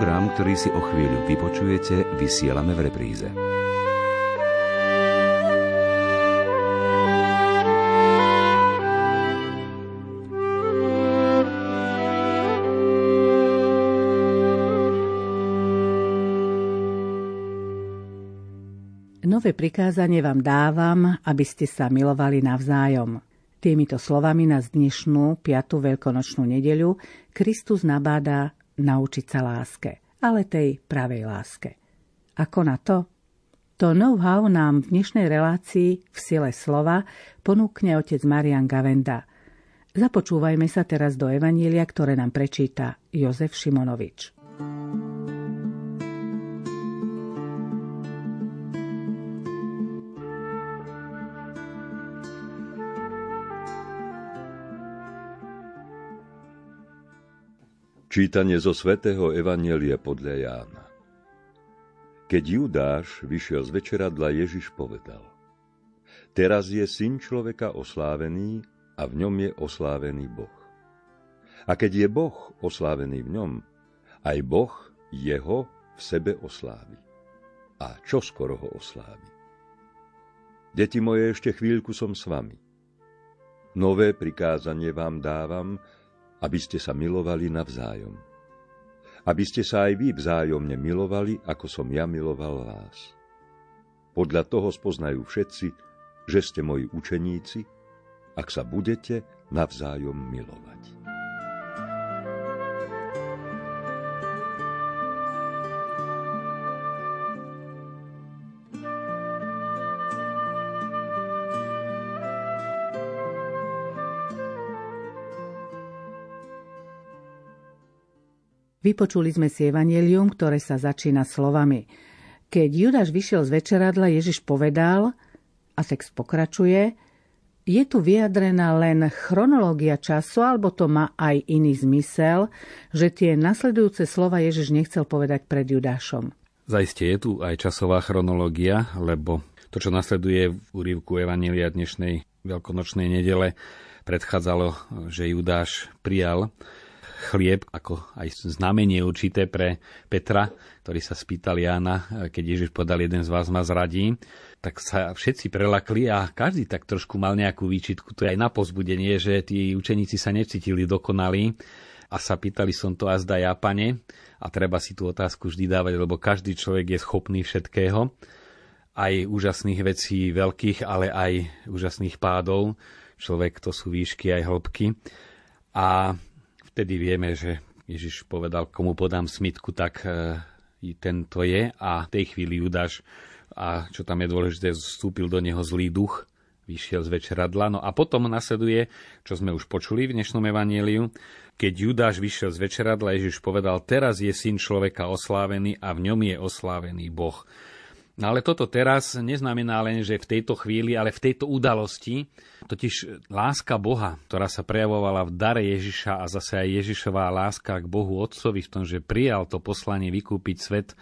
Program, ktorý si o chvíľu vypočujete, vysielame v repríze. Nové prikázanie vám dávam, aby ste sa milovali navzájom. Týmito slovami na dnešnú 5. veľkonočnú nedeľu Kristus nabáda naučiť sa láske, ale tej pravej láske. Ako na to? To know-how nám v dnešnej relácii v sile slova ponúkne otec Marian Gavenda. Započúvajme sa teraz do Evanília, ktoré nám prečíta Jozef Šimonovič. Čítanie zo svätého Evanielia podľa Jána. Keď Judáš vyšiel z večeradla, Ježiš povedal Teraz je syn človeka oslávený a v ňom je oslávený Boh. A keď je Boh oslávený v ňom, aj Boh jeho v sebe oslávi. A čo skoro ho oslávi? Deti moje, ešte chvíľku som s vami. Nové prikázanie vám dávam, aby ste sa milovali navzájom. Aby ste sa aj vy vzájomne milovali, ako som ja miloval vás. Podľa toho spoznajú všetci, že ste moji učeníci, ak sa budete navzájom milovať. Vypočuli sme si evanelium, ktoré sa začína slovami. Keď Judáš vyšiel z večeradla, Ježiš povedal, a text pokračuje, je tu vyjadrená len chronológia času, alebo to má aj iný zmysel, že tie nasledujúce slova Ježiš nechcel povedať pred Judášom. Zajistie je tu aj časová chronológia, lebo to, čo nasleduje v úrivku Evanília dnešnej veľkonočnej nedele, predchádzalo, že Judáš prijal chlieb ako aj znamenie určité pre Petra, ktorý sa spýtal Jána, keď Ježiš podal jeden z vás ma zradí, tak sa všetci prelakli a každý tak trošku mal nejakú výčitku. To je aj na pozbudenie, že tí učeníci sa necítili dokonalí a sa pýtali som to a ja, pane. A treba si tú otázku vždy dávať, lebo každý človek je schopný všetkého. Aj úžasných vecí veľkých, ale aj úžasných pádov. Človek to sú výšky aj hĺbky. A vtedy vieme, že Ježiš povedal, komu podám smitku, tak e, tento je a v tej chvíli Judáš a čo tam je dôležité, vstúpil do neho zlý duch, vyšiel z večeradla. No a potom nasleduje, čo sme už počuli v dnešnom evanieliu, keď Judáš vyšiel z večeradla, Ježiš povedal, teraz je syn človeka oslávený a v ňom je oslávený Boh. No ale toto teraz neznamená len, že v tejto chvíli, ale v tejto udalosti, totiž láska Boha, ktorá sa prejavovala v dare Ježiša a zase aj Ježišová láska k Bohu Otcovi v tom, že prijal to poslanie vykúpiť svet,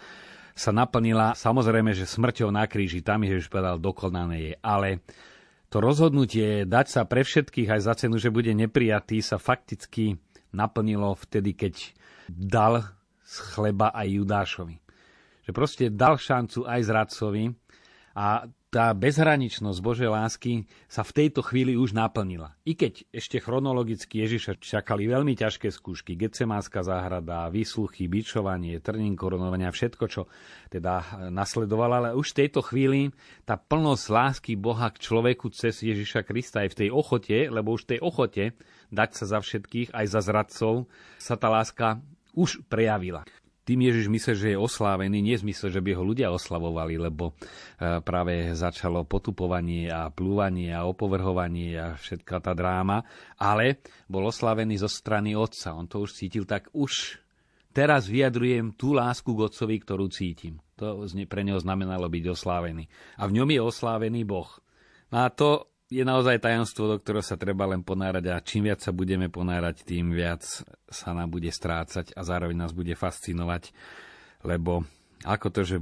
sa naplnila samozrejme, že smrťou na kríži, tam Ježiš povedal, dokonané je. Ale to rozhodnutie dať sa pre všetkých aj za cenu, že bude neprijatý, sa fakticky naplnilo vtedy, keď dal z chleba aj Judášovi že proste dal šancu aj zradcovi a tá bezhraničnosť Božej lásky sa v tejto chvíli už naplnila. I keď ešte chronologicky Ježiša čakali veľmi ťažké skúšky, Getsemánska záhrada, výsluchy, bičovanie, trnín korunovania, všetko, čo teda nasledovalo, ale už v tejto chvíli tá plnosť lásky Boha k človeku cez Ježiša Krista aj v tej ochote, lebo už v tej ochote dať sa za všetkých, aj za zradcov, sa tá láska už prejavila tým Ježiš myslel, že je oslávený, nie zmysel, že by ho ľudia oslavovali, lebo e, práve začalo potupovanie a plúvanie a opovrhovanie a všetká tá dráma, ale bol oslávený zo strany otca. On to už cítil, tak už teraz vyjadrujem tú lásku k otcovi, ktorú cítim. To pre neho znamenalo byť oslávený. A v ňom je oslávený Boh. No a to je naozaj tajomstvo, do ktorého sa treba len ponárať a čím viac sa budeme ponárať, tým viac sa nám bude strácať a zároveň nás bude fascinovať, lebo ako to, že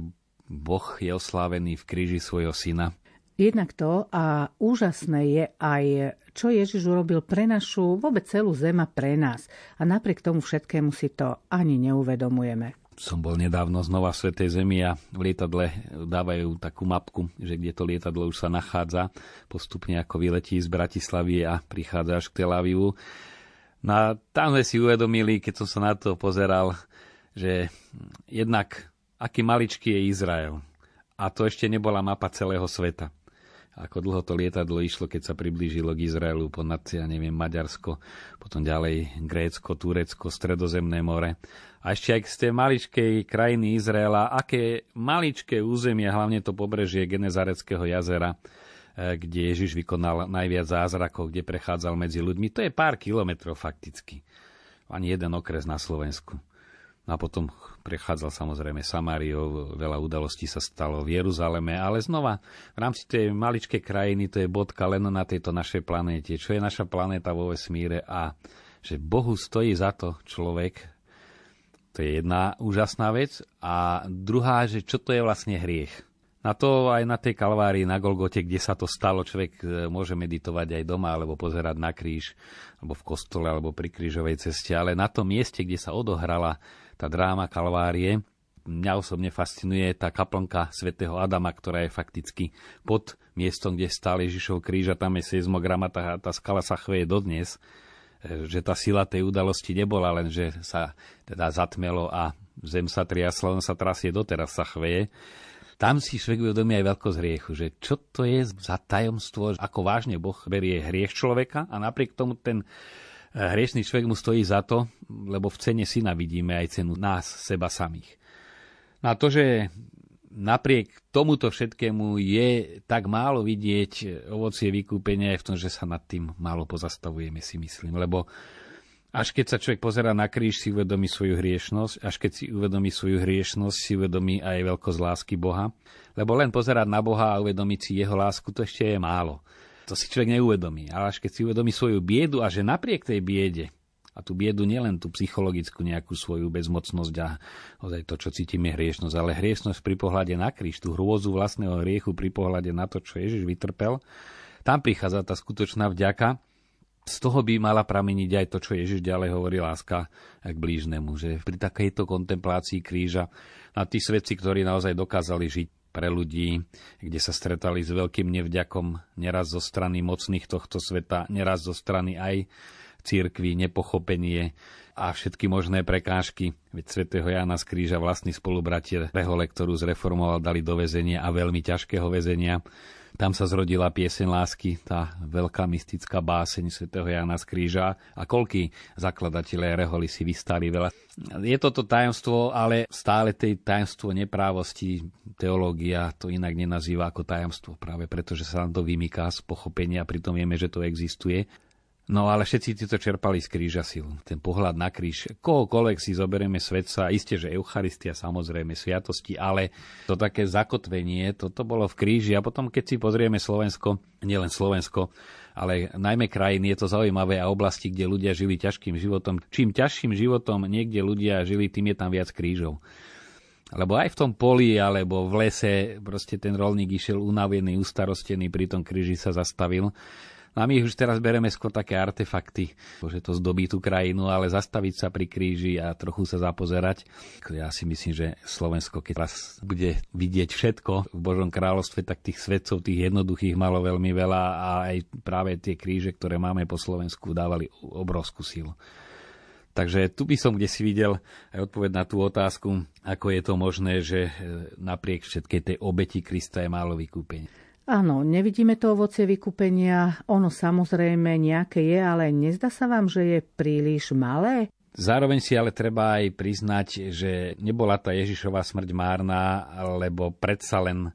Boh je oslávený v kríži svojho syna. Jednak to a úžasné je aj, čo Ježiš urobil pre našu, vôbec celú zema pre nás. A napriek tomu všetkému si to ani neuvedomujeme. Som bol nedávno znova v Svetej Zemi a v lietadle dávajú takú mapku, že kde to lietadlo už sa nachádza. Postupne ako vyletí z Bratislavy a prichádza až k Tel Avivu. No a tam sme si uvedomili, keď som sa na to pozeral, že jednak aký maličký je Izrael. A to ešte nebola mapa celého sveta ako dlho to lietadlo išlo, keď sa priblížilo k Izraelu ponad, ja neviem, Maďarsko, potom ďalej Grécko, Turecko, Stredozemné more. A ešte aj z tej maličkej krajiny Izraela, aké maličké územie, hlavne to pobrežie Genezareckého jazera, e, kde Ježiš vykonal najviac zázrakov, kde prechádzal medzi ľuďmi. To je pár kilometrov fakticky. Ani jeden okres na Slovensku. No a potom prechádzal samozrejme Samáriou, veľa udalostí sa stalo v Jeruzaleme, ale znova v rámci tej maličkej krajiny to je bodka len na tejto našej planéte. Čo je naša planéta vo vesmíre a že Bohu stojí za to človek, to je jedna úžasná vec. A druhá, že čo to je vlastne hriech. Na to aj na tej kalvárii, na Golgote, kde sa to stalo, človek e, môže meditovať aj doma, alebo pozerať na kríž, alebo v kostole, alebo pri krížovej ceste, ale na tom mieste, kde sa odohrala tá dráma Kalvárie. Mňa osobne fascinuje tá kaplnka svätého Adama, ktorá je fakticky pod miestom, kde stál Ježišov kríž a tam je seizmograma, tá, tá skala sa chveje dodnes že tá sila tej udalosti nebola len, že sa teda zatmelo a zem sa triasla, on sa trasie doteraz sa chveje. Tam si človek uvedomí aj veľkosť hriechu, že čo to je za tajomstvo, ako vážne Boh berie hriech človeka a napriek tomu ten hriešný človek mu stojí za to, lebo v cene syna vidíme aj cenu nás, seba samých. No a to, že napriek tomuto všetkému je tak málo vidieť ovocie vykúpenia je v tom, že sa nad tým málo pozastavujeme, si myslím. Lebo až keď sa človek pozera na kríž, si uvedomí svoju hriešnosť, až keď si uvedomí svoju hriešnosť, si uvedomí aj veľkosť lásky Boha. Lebo len pozerať na Boha a uvedomiť si jeho lásku, to ešte je málo. To si človek neuvedomí. Ale až keď si uvedomí svoju biedu a že napriek tej biede, a tú biedu nielen tú psychologickú nejakú svoju bezmocnosť a ozaj to, čo cítime hriešnosť, ale hriešnosť pri pohľade na kríž, tú hrôzu vlastného hriechu pri pohľade na to, čo Ježiš vytrpel, tam prichádza tá skutočná vďaka. Z toho by mala prameniť aj to, čo Ježiš ďalej hovorí, láska k blížnemu, že pri takejto kontemplácii kríža na tí svedci, ktorí naozaj dokázali žiť pre ľudí, kde sa stretali s veľkým nevďakom, neraz zo strany mocných tohto sveta, neraz zo strany aj církvy, nepochopenie a všetky možné prekážky. Veď svätého Jána z Kríža vlastný spolubratia Rehole, ktorú zreformoval, dali do väzenia a veľmi ťažkého väzenia. Tam sa zrodila pieseň lásky, tá veľká mystická báseň svätého Jana z Kríža a koľky zakladatelé Reholi si vystali veľa. Je toto tajomstvo, ale stále tej tajomstvo neprávosti teológia to inak nenazýva ako tajomstvo, práve preto, že sa nám to vymyká z pochopenia, pritom vieme, že to existuje. No ale všetci títo čerpali z kríža silu. Ten pohľad na kríž. Kohokoľvek si zoberieme svetca, isté, že Eucharistia, samozrejme, sviatosti, ale to také zakotvenie, toto bolo v kríži. A potom, keď si pozrieme Slovensko, nielen Slovensko, ale najmä krajiny, je to zaujímavé a oblasti, kde ľudia žili ťažkým životom. Čím ťažším životom niekde ľudia žili, tým je tam viac krížov. Lebo aj v tom poli alebo v lese proste ten rolník išiel unavený, ustarostený, pri tom kríži sa zastavil No a my už teraz bereme skôr také artefakty, že to zdobí tú krajinu, ale zastaviť sa pri kríži a trochu sa zapozerať. Ja si myslím, že Slovensko, keď raz bude vidieť všetko v Božom kráľovstve, tak tých svetcov, tých jednoduchých malo veľmi veľa a aj práve tie kríže, ktoré máme po Slovensku, dávali obrovskú silu. Takže tu by som kde si videl aj odpoveď na tú otázku, ako je to možné, že e, napriek všetkej tej obeti Krista je málo vykúpenia. Áno, nevidíme to ovocie vykúpenia. Ono samozrejme nejaké je, ale nezdá sa vám, že je príliš malé? Zároveň si ale treba aj priznať, že nebola tá Ježišová smrť márna, lebo predsa len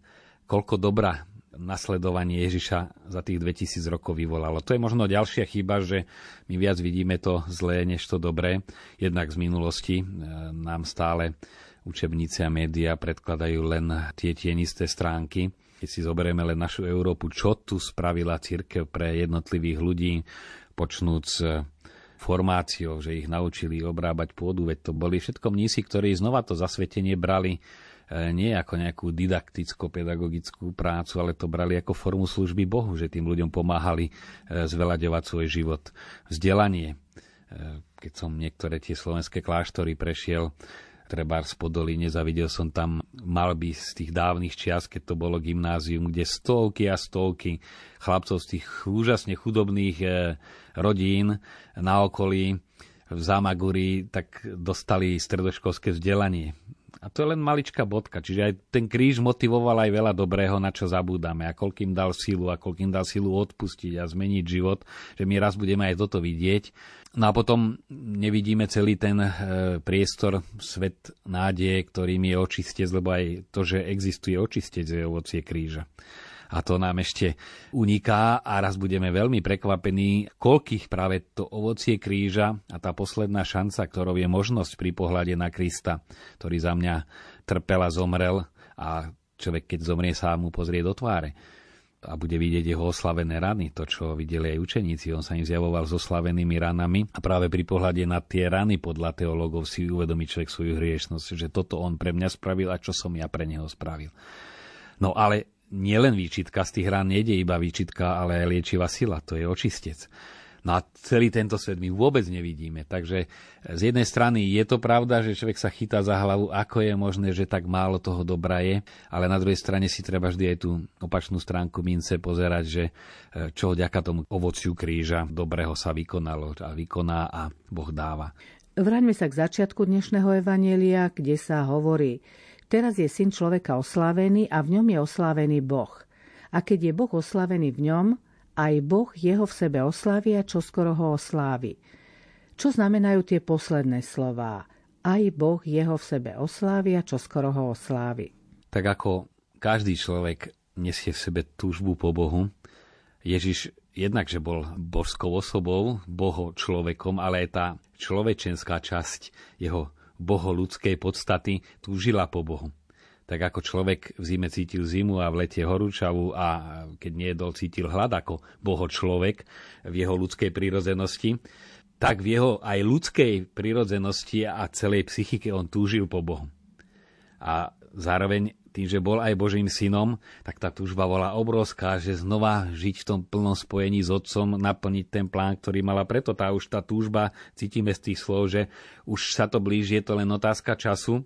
koľko dobra nasledovanie Ježiša za tých 2000 rokov vyvolalo. To je možno ďalšia chyba, že my viac vidíme to zlé, než to dobré. Jednak z minulosti e, nám stále učebnice a médiá predkladajú len tie tienisté stránky keď si zoberieme len našu Európu, čo tu spravila církev pre jednotlivých ľudí, počnúc formáciou, že ich naučili obrábať pôdu, veď to boli všetko mnísi, ktorí znova to zasvetenie brali e, nie ako nejakú didakticko-pedagogickú prácu, ale to brali ako formu služby Bohu, že tým ľuďom pomáhali e, zvelaďovať svoj život. Vzdelanie. E, keď som niektoré tie slovenské kláštory prešiel, treba z Podolí, nezavidel som tam malby z tých dávnych čias, keď to bolo gymnázium, kde stovky a stovky chlapcov z tých úžasne chudobných e, rodín na okolí v Zamaguri tak dostali stredoškolské vzdelanie. A to je len maličká bodka. Čiže aj ten kríž motivoval aj veľa dobrého, na čo zabúdame. A koľkým dal silu, a koľkým dal silu odpustiť a zmeniť život, že my raz budeme aj toto vidieť. No a potom nevidíme celý ten e, priestor, svet nádeje, ktorým je očistec, lebo aj to, že existuje očistec, je ovocie kríža a to nám ešte uniká a raz budeme veľmi prekvapení, koľkých práve to ovocie kríža a tá posledná šanca, ktorou je možnosť pri pohľade na Krista, ktorý za mňa trpel a zomrel a človek, keď zomrie, sa mu pozrie do tváre a bude vidieť jeho oslavené rany, to, čo videli aj učeníci. On sa im zjavoval so oslavenými ranami a práve pri pohľade na tie rany podľa teológov si uvedomí človek svoju hriešnosť, že toto on pre mňa spravil a čo som ja pre neho spravil. No ale nielen výčitka, z tých rán nejde iba výčitka, ale liečivá sila, to je očistec. No a celý tento svet my vôbec nevidíme. Takže z jednej strany je to pravda, že človek sa chytá za hlavu, ako je možné, že tak málo toho dobra je, ale na druhej strane si treba vždy aj tú opačnú stránku mince pozerať, že e, čo vďaka tomu ovociu kríža dobrého sa vykonalo a vykoná a Boh dáva. Vráťme sa k začiatku dnešného evanielia, kde sa hovorí Teraz je syn človeka oslávený a v ňom je oslávený Boh. A keď je Boh oslávený v ňom, aj Boh jeho v sebe oslávi a čoskoro ho oslávi. Čo znamenajú tie posledné slová? Aj Boh jeho v sebe oslávi a čoskoro ho oslávi. Tak ako každý človek nesie v sebe túžbu po Bohu, Ježiš jednak, že bol božskou osobou, boho človekom, ale aj tá človečenská časť jeho boholudskej podstaty túžila po Bohu. Tak ako človek v zime cítil zimu a v lete horúčavu a keď nejedol cítil hlad ako boho človek v jeho ľudskej prírodzenosti, tak v jeho aj ľudskej prírodzenosti a celej psychike on túžil po Bohu. A zároveň tým, že bol aj Božím synom, tak tá túžba bola obrovská, že znova žiť v tom plnom spojení s otcom, naplniť ten plán, ktorý mala. Preto tá už tá túžba, cítime z tých slov, že už sa to blíži, je to len otázka času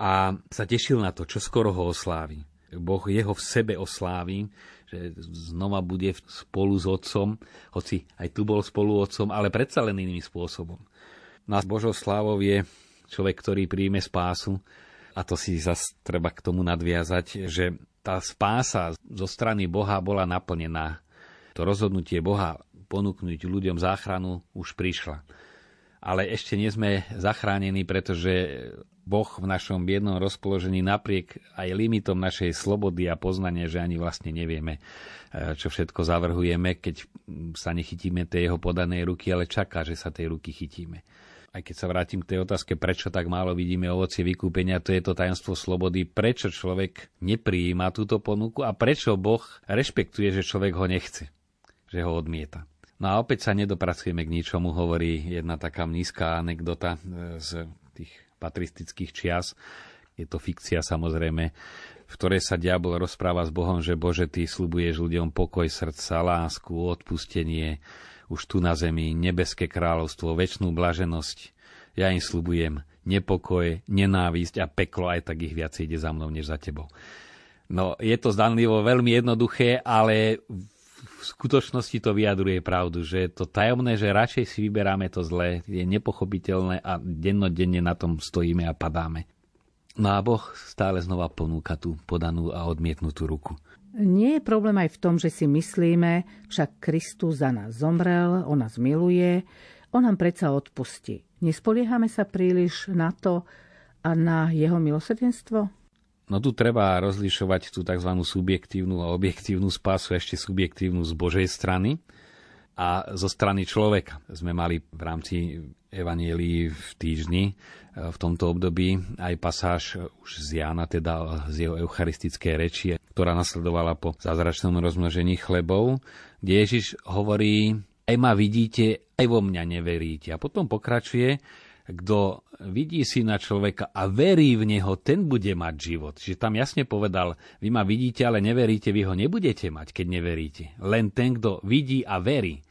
a sa tešil na to, čo skoro ho oslávi. Boh jeho v sebe oslávi, že znova bude spolu s otcom, hoci aj tu bol spolu otcom, ale predsa len iným spôsobom. Nás Božou slávou je človek, ktorý príjme spásu, a to si zase treba k tomu nadviazať, že tá spása zo strany Boha bola naplnená. To rozhodnutie Boha ponúknuť ľuďom záchranu už prišla. Ale ešte nie sme zachránení, pretože Boh v našom biednom rozpoložení napriek aj limitom našej slobody a poznania, že ani vlastne nevieme, eh, čo všetko zavrhujeme, keď sa nechytíme tej jeho podanej ruky, ale čaká, že sa tej ruky chytíme aj keď sa vrátim k tej otázke, prečo tak málo vidíme ovocie vykúpenia, to je to tajomstvo slobody, prečo človek neprijíma túto ponuku a prečo Boh rešpektuje, že človek ho nechce, že ho odmieta. No a opäť sa nedopracujeme k ničomu, hovorí jedna taká nízka anekdota e, z tých patristických čias. Je to fikcia samozrejme, v ktorej sa diabol rozpráva s Bohom, že Bože, ty slubuješ ľuďom pokoj srdca, lásku, odpustenie, už tu na zemi nebeské kráľovstvo, väčšnú blaženosť. Ja im slubujem nepokoj, nenávisť a peklo, aj tak ich viac ide za mnou, než za tebou. No, je to zdanlivo veľmi jednoduché, ale v skutočnosti to vyjadruje pravdu, že to tajomné, že radšej si vyberáme to zlé, je nepochopiteľné a dennodenne na tom stojíme a padáme. No a Boh stále znova ponúka tú podanú a odmietnutú ruku. Nie je problém aj v tom, že si myslíme, však Kristus za nás zomrel, on nás miluje, on nám predsa odpustí. Nespoliehame sa príliš na to a na jeho milosrdenstvo? No tu treba rozlišovať tú tzv. subjektívnu a objektívnu spásu, ešte subjektívnu z Božej strany a zo strany človeka. Sme mali v rámci Evanielii v týždni e, v tomto období aj pasáž už z Jána, teda z jeho eucharistickej reči, ktorá nasledovala po zázračnom rozmnožení chlebov, kde Ježiš hovorí, aj ma vidíte, aj vo mňa neveríte. A potom pokračuje, kto vidí syna človeka a verí v neho, ten bude mať život. Čiže tam jasne povedal, vy ma vidíte, ale neveríte, vy ho nebudete mať, keď neveríte. Len ten, kto vidí a verí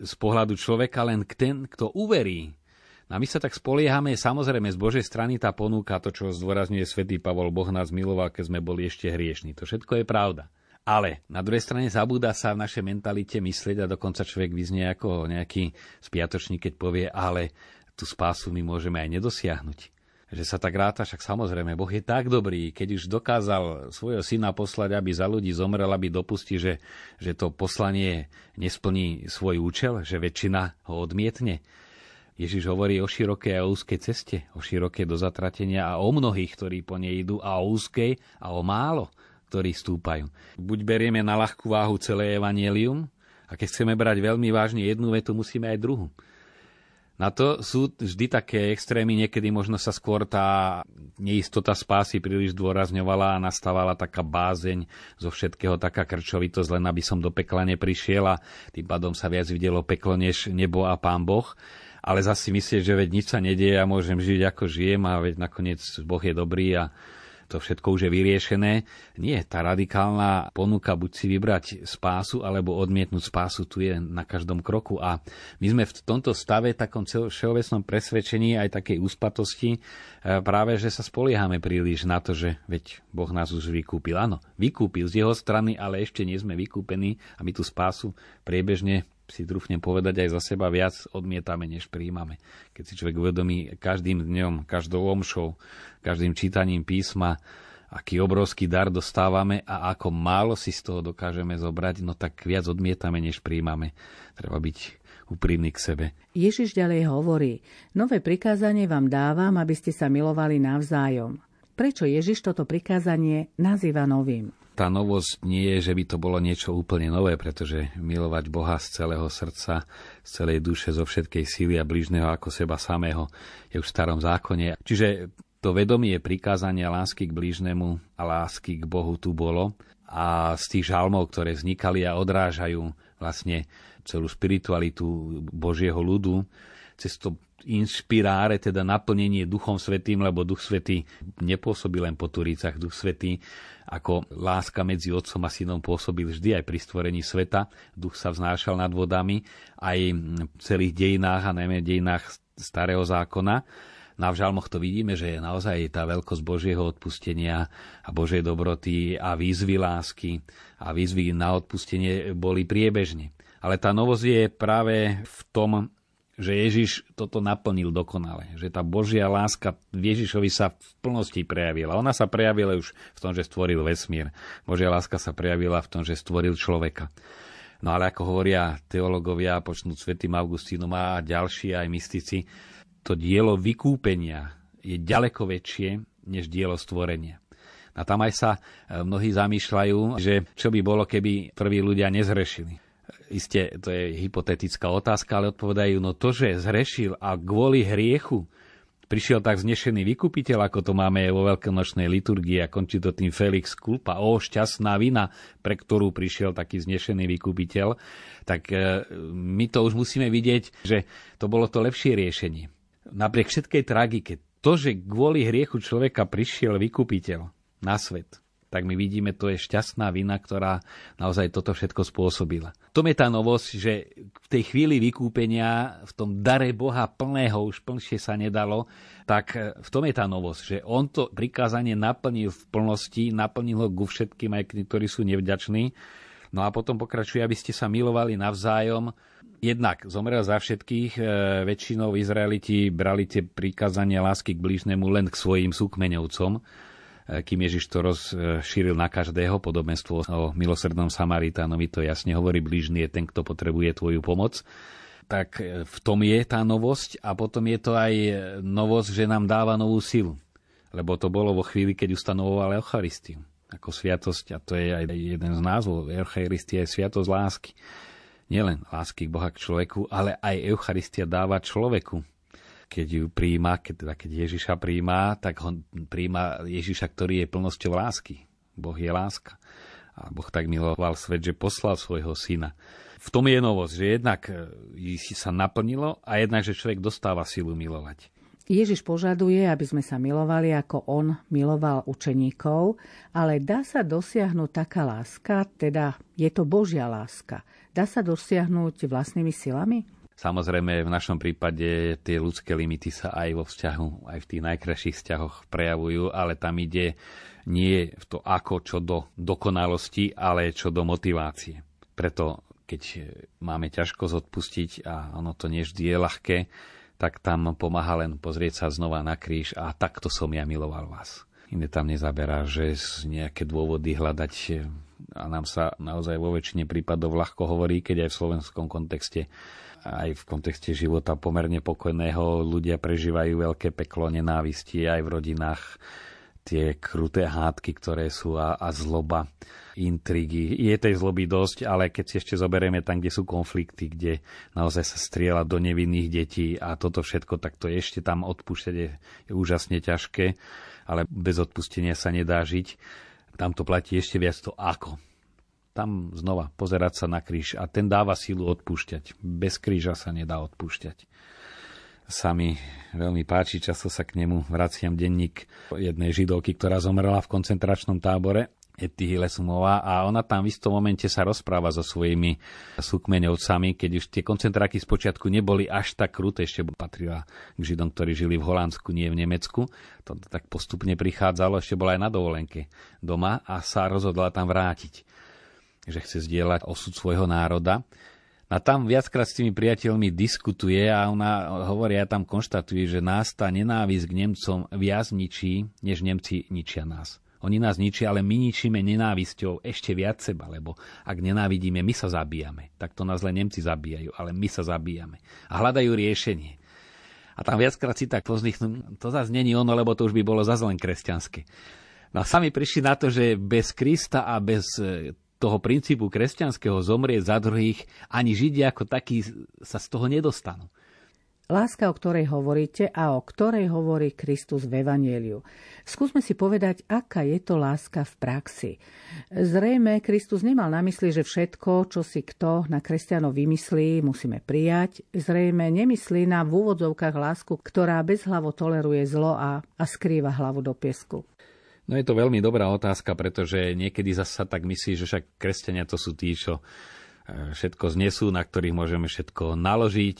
z pohľadu človeka len ten, kto uverí. No a my sa tak spoliehame, samozrejme z Božej strany tá ponúka, to, čo zdôrazňuje svätý Pavol, Boh nás miloval, keď sme boli ešte hriešni. To všetko je pravda. Ale na druhej strane zabúda sa v našej mentalite myslieť a dokonca človek vyznie ako nejaký spiatočník, keď povie, ale tú spásu my môžeme aj nedosiahnuť. Že sa tak ráta, však samozrejme, Boh je tak dobrý, keď už dokázal svojho syna poslať, aby za ľudí zomrel, aby dopustí, že, že to poslanie nesplní svoj účel, že väčšina ho odmietne Ježiš hovorí o širokej a úzkej ceste, o širokej do zatratenia a o mnohých, ktorí po nej idú a o úzkej a o málo, ktorí stúpajú. Buď berieme na ľahkú váhu celé evanielium a keď chceme brať veľmi vážne jednu vetu, musíme aj druhú. Na to sú vždy také extrémy, niekedy možno sa skôr tá neistota spásy príliš dôrazňovala a nastávala taká bázeň zo všetkého, taká krčovitosť, len aby som do pekla neprišiel a tým pádom sa viac videlo peklo než nebo a pán Boh. Ale zase myslieť, že veď nič sa nedieje a môžem žiť ako žijem a veď nakoniec Boh je dobrý a to všetko už je vyriešené. Nie, tá radikálna ponuka buď si vybrať spásu alebo odmietnúť spásu tu je na každom kroku a my sme v tomto stave, takom všeobecnom presvedčení aj takej úspatosti e, práve, že sa spoliehame príliš na to, že veď Boh nás už vykúpil. Áno, vykúpil z jeho strany, ale ešte nie sme vykúpení a my tú spásu priebežne si trúfnem povedať aj za seba, viac odmietame, než príjmame. Keď si človek uvedomí každým dňom, každou omšou, každým čítaním písma, aký obrovský dar dostávame a ako málo si z toho dokážeme zobrať, no tak viac odmietame, než príjmame. Treba byť úprimný k sebe. Ježiš ďalej hovorí, nové prikázanie vám dávam, aby ste sa milovali navzájom. Prečo Ježiš toto prikázanie nazýva novým? Tá novosť nie je, že by to bolo niečo úplne nové, pretože milovať Boha z celého srdca, z celej duše, zo všetkej síly a blížneho ako seba samého je už v starom zákone. Čiže to vedomie prikázania lásky k blížnemu a lásky k Bohu tu bolo a z tých žalmov, ktoré vznikali a odrážajú vlastne celú spiritualitu Božieho ľudu, cez to inšpiráre, teda naplnenie Duchom Svetým, lebo Duch Svetý nepôsobil len po Turícach, Duch Svetý ako láska medzi Otcom a Synom pôsobil vždy aj pri stvorení sveta. Duch sa vznášal nad vodami aj v celých dejinách a najmä v dejinách Starého zákona. Na v žalmoch to vidíme, že je naozaj tá veľkosť Božieho odpustenia a Božej dobroty a výzvy lásky a výzvy na odpustenie boli priebežne. Ale tá novosť je práve v tom, že Ježiš toto naplnil dokonale. Že tá Božia láska Ježišovi sa v plnosti prejavila. Ona sa prejavila už v tom, že stvoril vesmír. Božia láska sa prejavila v tom, že stvoril človeka. No ale ako hovoria teológovia, počnúť svätým Augustínom a ďalší aj mystici, to dielo vykúpenia je ďaleko väčšie než dielo stvorenia. A tam aj sa mnohí zamýšľajú, že čo by bolo, keby prví ľudia nezrešili Isté, to je hypotetická otázka, ale odpovedajú, no to, že zrešil a kvôli hriechu prišiel tak znešený vykupiteľ, ako to máme vo veľkonočnej liturgii a končí to tým Felix Kulpa, o šťastná vina, pre ktorú prišiel taký znešený vykupiteľ, tak e, my to už musíme vidieť, že to bolo to lepšie riešenie. Napriek všetkej tragike, to, že kvôli hriechu človeka prišiel vykupiteľ na svet, tak my vidíme, to je šťastná vina, ktorá naozaj toto všetko spôsobila. To je tá novosť, že v tej chvíli vykúpenia, v tom dare Boha plného, už plnšie sa nedalo, tak v tom je tá novosť, že on to prikázanie naplnil v plnosti, naplnil ho ku všetkým, aj ktorí sú nevďační. No a potom pokračuje, aby ste sa milovali navzájom. Jednak zomrel za všetkých, e, väčšinou Izraeliti brali tie prikázania lásky k blížnemu len k svojim súkmeňovcom, kým Ježiš to rozšíril na každého, podobenstvo o milosrdnom Samaritánovi to jasne hovorí, blížny je ten, kto potrebuje tvoju pomoc tak v tom je tá novosť a potom je to aj novosť, že nám dáva novú silu. Lebo to bolo vo chvíli, keď ustanovoval Eucharistiu ako sviatosť a to je aj jeden z názvov. Eucharistia je sviatosť lásky. Nielen lásky k Boha k človeku, ale aj Eucharistia dáva človeku keď ju príjma, keď, teda keď Ježiša príjma, tak on príjma Ježiša, ktorý je plnosťou lásky. Boh je láska. A Boh tak miloval svet, že poslal svojho syna. V tom je novosť, že jednak e, sa naplnilo a jednak, že človek dostáva silu milovať. Ježiš požaduje, aby sme sa milovali, ako on miloval učeníkov, ale dá sa dosiahnuť taká láska, teda je to Božia láska. Dá sa dosiahnuť vlastnými silami? Samozrejme, v našom prípade tie ľudské limity sa aj vo vzťahu, aj v tých najkrajších vzťahoch prejavujú, ale tam ide nie v to ako čo do dokonalosti, ale čo do motivácie. Preto, keď máme ťažkosť odpustiť a ono to nie vždy je ľahké, tak tam pomáha len pozrieť sa znova na kríž a takto som ja miloval vás. Iné tam nezaberá, že nejaké dôvody hľadať a nám sa naozaj vo väčšine prípadov ľahko hovorí, keď aj v slovenskom kontexte aj v kontexte života pomerne pokojného ľudia prežívajú veľké peklo nenávisti aj v rodinách tie kruté hádky, ktoré sú a, a zloba, intrigy. Je tej zloby dosť, ale keď si ešte zoberieme tam, kde sú konflikty, kde naozaj sa strieľa do nevinných detí a toto všetko, tak to ešte tam odpúšťať je, je úžasne ťažké, ale bez odpustenia sa nedá žiť. Tam to platí ešte viac to ako tam znova pozerať sa na kríž a ten dáva sílu odpúšťať. Bez kríža sa nedá odpúšťať. Sa mi veľmi páči, často sa k nemu vraciam denník jednej židovky, ktorá zomrela v koncentračnom tábore Ety Hilesumová a ona tam v istom momente sa rozpráva so svojimi súkmeňovcami, keď už tie koncentráky z počiatku neboli až tak kruté, ešte patrila k Židom, ktorí žili v Holandsku, nie v Nemecku. To tak postupne prichádzalo, ešte bola aj na dovolenke doma a sa rozhodla tam vrátiť že chce zdieľať osud svojho národa. A tam viackrát s tými priateľmi diskutuje a ona hovorí a tam konštatuje, že nás tá nenávisť k Nemcom viac ničí, než Nemci ničia nás. Oni nás ničia, ale my ničíme nenávisťou ešte viac seba, lebo ak nenávidíme, my sa zabíjame. Tak to nás len Nemci zabíjajú, ale my sa zabíjame. A hľadajú riešenie. A tam viackrát si tak pozdychnú, to zase není ono, lebo to už by bolo zase len kresťanské. No a sami prišli na to, že bez Krista a bez toho princípu kresťanského zomrieť za druhých, ani Židia ako takí sa z toho nedostanú. Láska, o ktorej hovoríte a o ktorej hovorí Kristus v Evanieliu. Skúsme si povedať, aká je to láska v praxi. Zrejme Kristus nemal na mysli, že všetko, čo si kto na kresťanov vymyslí, musíme prijať. Zrejme nemyslí na v úvodzovkách lásku, ktorá bezhlavo toleruje zlo a, a skrýva hlavu do piesku. No je to veľmi dobrá otázka, pretože niekedy zase tak myslí, že však kresťania to sú tí, čo e, všetko znesú, na ktorých môžeme všetko naložiť,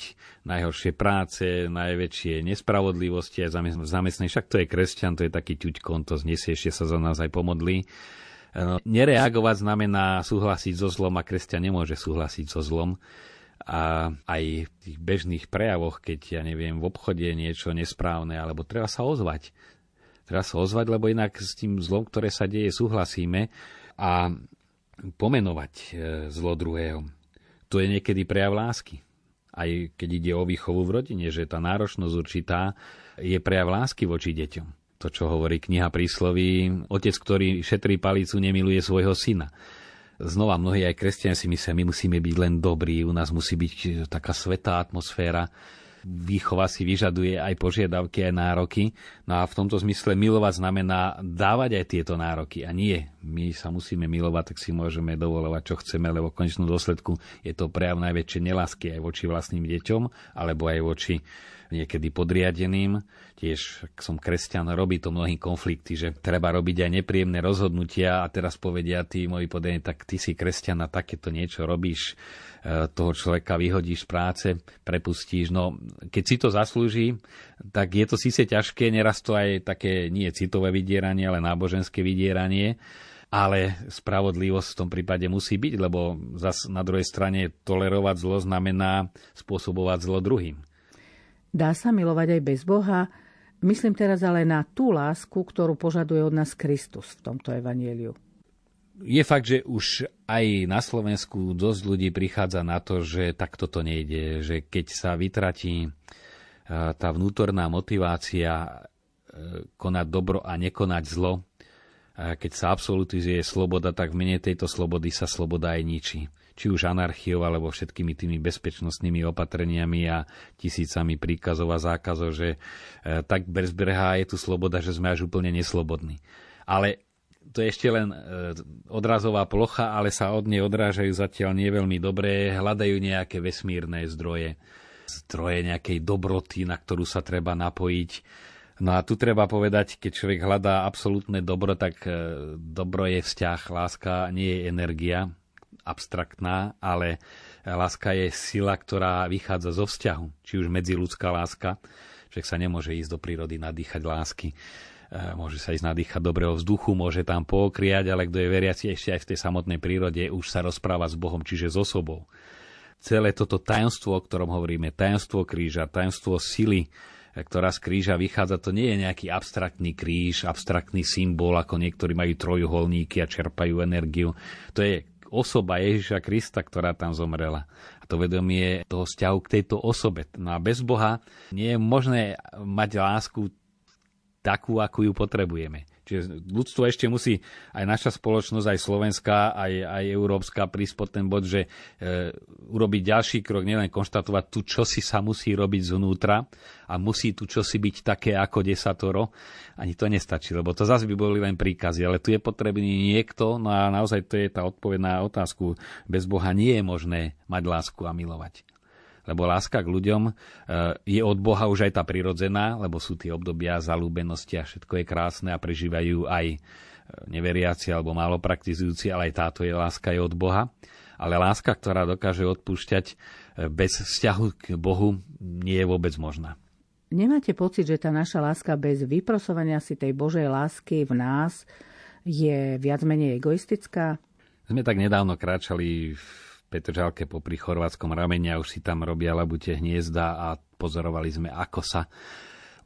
najhoršie práce, najväčšie nespravodlivosti aj zamestnaní. Však to je kresťan, to je taký ťuďko, on to znesie, ešte sa za nás aj pomodlí. E, no, nereagovať znamená súhlasiť so zlom a kresťan nemôže súhlasiť so zlom. A aj v tých bežných prejavoch, keď ja neviem, v obchode niečo nesprávne, alebo treba sa ozvať Sa ozvať, lebo inak s tým zlom, ktoré sa deje, súhlasíme a pomenovať e, zlo druhého. To je niekedy prejav lásky. Aj keď ide o výchovu v rodine, že tá náročnosť určitá je prejav lásky voči deťom. To, čo hovorí kniha prísloví, otec, ktorý šetrí palicu, nemiluje svojho syna. Znova mnohí aj kresťania si myslia, my musíme byť len dobrí, u nás musí byť taká svetá atmosféra výchova si vyžaduje aj požiadavky, aj nároky. No a v tomto zmysle milovať znamená dávať aj tieto nároky. A nie, my sa musíme milovať, tak si môžeme dovolovať, čo chceme, lebo v konečnom dôsledku je to prejav najväčšej nelásky aj voči vlastným deťom, alebo aj voči niekedy podriadeným. Tiež, ak som kresťan, robí to mnohým konflikty, že treba robiť aj nepríjemné rozhodnutia a teraz povedia tí moji podriadení, tak ty si kresťan a takéto niečo robíš E, toho človeka vyhodíš z práce, prepustíš. No, keď si to zaslúži, tak je to síce ťažké, neraz to aj také nie citové vydieranie, ale náboženské vydieranie, ale spravodlivosť v tom prípade musí byť, lebo zas na druhej strane tolerovať zlo znamená spôsobovať zlo druhým. Dá sa milovať aj bez Boha? Myslím teraz ale na tú lásku, ktorú požaduje od nás Kristus v tomto evanieliu je fakt, že už aj na Slovensku dosť ľudí prichádza na to, že takto to nejde, že keď sa vytratí e, tá vnútorná motivácia e, konať dobro a nekonať zlo, keď sa absolutizuje sloboda, tak v mene tejto slobody sa sloboda aj ničí. Či už anarchiou, alebo všetkými tými bezpečnostnými opatreniami a tisícami príkazov a zákazov, že e, tak bezbrehá je tu sloboda, že sme až úplne neslobodní. Ale to je ešte len e, odrazová plocha, ale sa od nej odrážajú zatiaľ nie veľmi dobré, hľadajú nejaké vesmírne zdroje, zdroje nejakej dobroty, na ktorú sa treba napojiť. No a tu treba povedať, keď človek hľadá absolútne dobro, tak e, dobro je vzťah, láska nie je energia. abstraktná, ale láska je sila, ktorá vychádza zo vzťahu. Či už medziludská láska, že sa nemôže ísť do prírody nadýchať lásky, e, môže sa ísť nadýchať dobrého vzduchu, môže tam pokriať, ale kto je veriaci ešte aj v tej samotnej prírode, už sa rozpráva s Bohom, čiže s osobou. Celé toto tajomstvo, o ktorom hovoríme, tajomstvo kríža, tajomstvo sily, ktorá z kríža vychádza, to nie je nejaký abstraktný kríž, abstraktný symbol, ako niektorí majú trojuholníky a čerpajú energiu. To je osoba Ježiša Krista, ktorá tam zomrela to vedomie toho vzťahu k tejto osobe. No a bez Boha nie je možné mať lásku takú, akú ju potrebujeme. Čiže ľudstvo ešte musí, aj naša spoločnosť, aj slovenská, aj, aj európska, prísť pod ten bod, že e, urobiť ďalší krok, nielen konštatovať tu, čo si sa musí robiť zvnútra a musí tu čosi byť také ako desatoro. Ani to nestačí, lebo to zase by boli len príkazy, ale tu je potrebný niekto, no a naozaj to je tá odpoveď na otázku. Bez Boha nie je možné mať lásku a milovať lebo láska k ľuďom e, je od Boha už aj tá prirodzená, lebo sú tie obdobia zalúbenosti a všetko je krásne a prežívajú aj e, neveriaci alebo málo praktizujúci, ale aj táto je láska je od Boha. Ale láska, ktorá dokáže odpúšťať e, bez vzťahu k Bohu, nie je vôbec možná. Nemáte pocit, že tá naša láska bez vyprosovania si tej Božej lásky v nás je viac menej egoistická? Sme tak nedávno kráčali v Petržalke popri chorvátskom ramene a už si tam robia labute hniezda a pozorovali sme, ako sa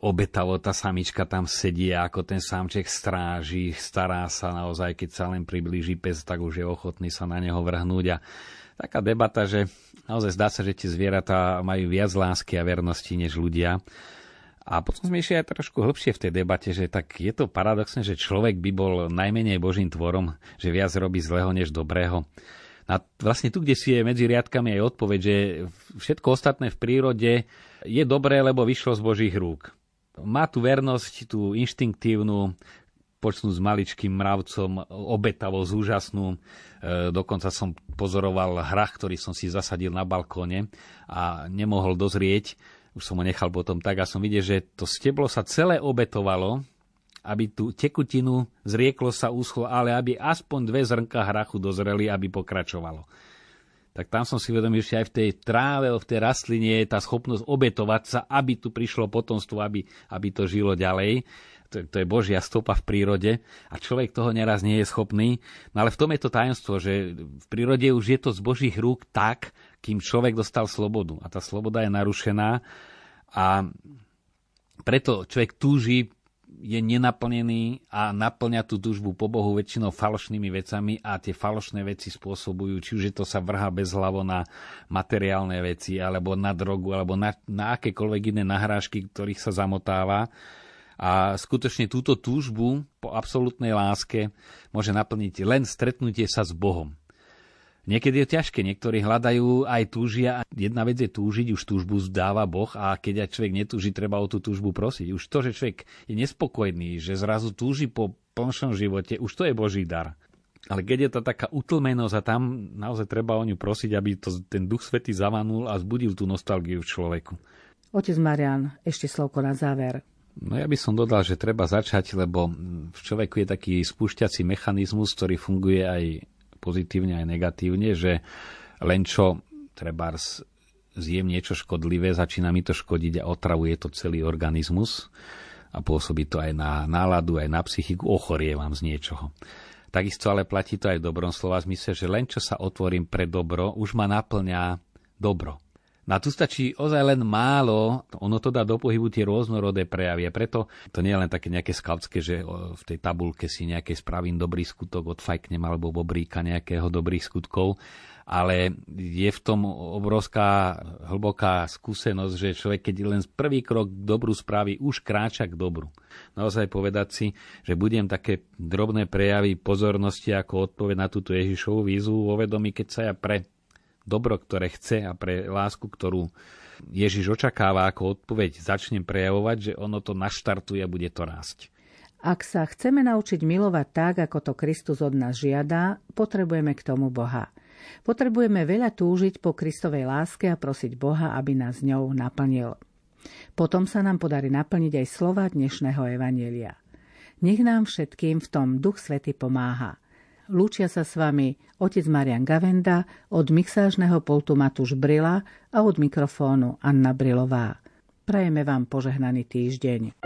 obetavo tá samička tam sedí a ako ten samček stráži, stará sa naozaj, keď sa len priblíži pes, tak už je ochotný sa na neho vrhnúť a taká debata, že naozaj zdá sa, že tie zvieratá majú viac lásky a vernosti než ľudia. A potom sme išli aj trošku hlbšie v tej debate, že tak je to paradoxné, že človek by bol najmenej božím tvorom, že viac robí zlého než dobrého. A vlastne tu, kde si je medzi riadkami aj odpoveď, že všetko ostatné v prírode je dobré, lebo vyšlo z Božích rúk. Má tu vernosť, tú inštinktívnu, počnú s maličkým mravcom, obetavosť úžasnú. E, dokonca som pozoroval hrach, ktorý som si zasadil na balkóne a nemohol dozrieť. Už som ho nechal potom tak a som videl, že to steblo sa celé obetovalo aby tú tekutinu zrieklo sa úschlo, ale aby aspoň dve zrnka hrachu dozreli, aby pokračovalo. Tak tam som si vedomil, že aj v tej tráve, v tej rastline je tá schopnosť obetovať sa, aby tu prišlo potomstvo, aby, aby to žilo ďalej. To, to je Božia stopa v prírode a človek toho neraz nie je schopný. No ale v tom je to tajomstvo, že v prírode už je to z Božích rúk tak, kým človek dostal slobodu. A tá sloboda je narušená a preto človek túži je nenaplnený a naplňa tú túžbu po Bohu väčšinou falošnými vecami a tie falošné veci spôsobujú, či už je to sa vrha bez hlavo na materiálne veci, alebo na drogu, alebo na, na akékoľvek iné nahrážky, ktorých sa zamotáva. A skutočne túto túžbu po absolútnej láske môže naplniť len stretnutie sa s Bohom. Niekedy je ťažké, niektorí hľadajú aj túžia. Jedna vec je túžiť, už túžbu zdáva Boh a keď aj človek netúži, treba o tú túžbu prosiť. Už to, že človek je nespokojný, že zrazu túži po plnšom živote, už to je Boží dar. Ale keď je to taká utlmenosť a tam naozaj treba o ňu prosiť, aby to, ten Duch Svetý zavanul a zbudil tú nostalgiu v človeku. Otec Marian, ešte slovko na záver. No ja by som dodal, že treba začať, lebo v človeku je taký spúšťací mechanizmus, ktorý funguje aj pozitívne aj negatívne, že len čo treba zjem niečo škodlivé, začína mi to škodiť a otravuje to celý organizmus a pôsobí to aj na náladu, aj na psychiku, ochorievam z niečoho. Takisto ale platí to aj v dobrom slova zmysle, že len čo sa otvorím pre dobro, už ma naplňa dobro. Na tu stačí ozaj len málo, ono to dá do pohybu tie rôznorodé prejavy. A preto to nie je len také nejaké skautské, že v tej tabulke si nejaké spravím dobrý skutok, odfajknem alebo bobríka nejakého dobrých skutkov, ale je v tom obrovská hlboká skúsenosť, že človek, keď len prvý krok k dobru spraví, už kráča k dobru. Naozaj povedať si, že budem také drobné prejavy pozornosti ako odpoveď na túto Ježišovú výzvu vedomí, keď sa ja pre dobro, ktoré chce a pre lásku, ktorú Ježiš očakáva ako odpoveď, začnem prejavovať, že ono to naštartuje a bude to rásť. Ak sa chceme naučiť milovať tak, ako to Kristus od nás žiada, potrebujeme k tomu Boha. Potrebujeme veľa túžiť po Kristovej láske a prosiť Boha, aby nás ňou naplnil. Potom sa nám podarí naplniť aj slova dnešného Evanielia. Nech nám všetkým v tom Duch Svety pomáha – Lúčia sa s vami otec Marian Gavenda, od mixážneho poltu Matúš Brila a od mikrofónu Anna Brilová. Prajeme vám požehnaný týždeň.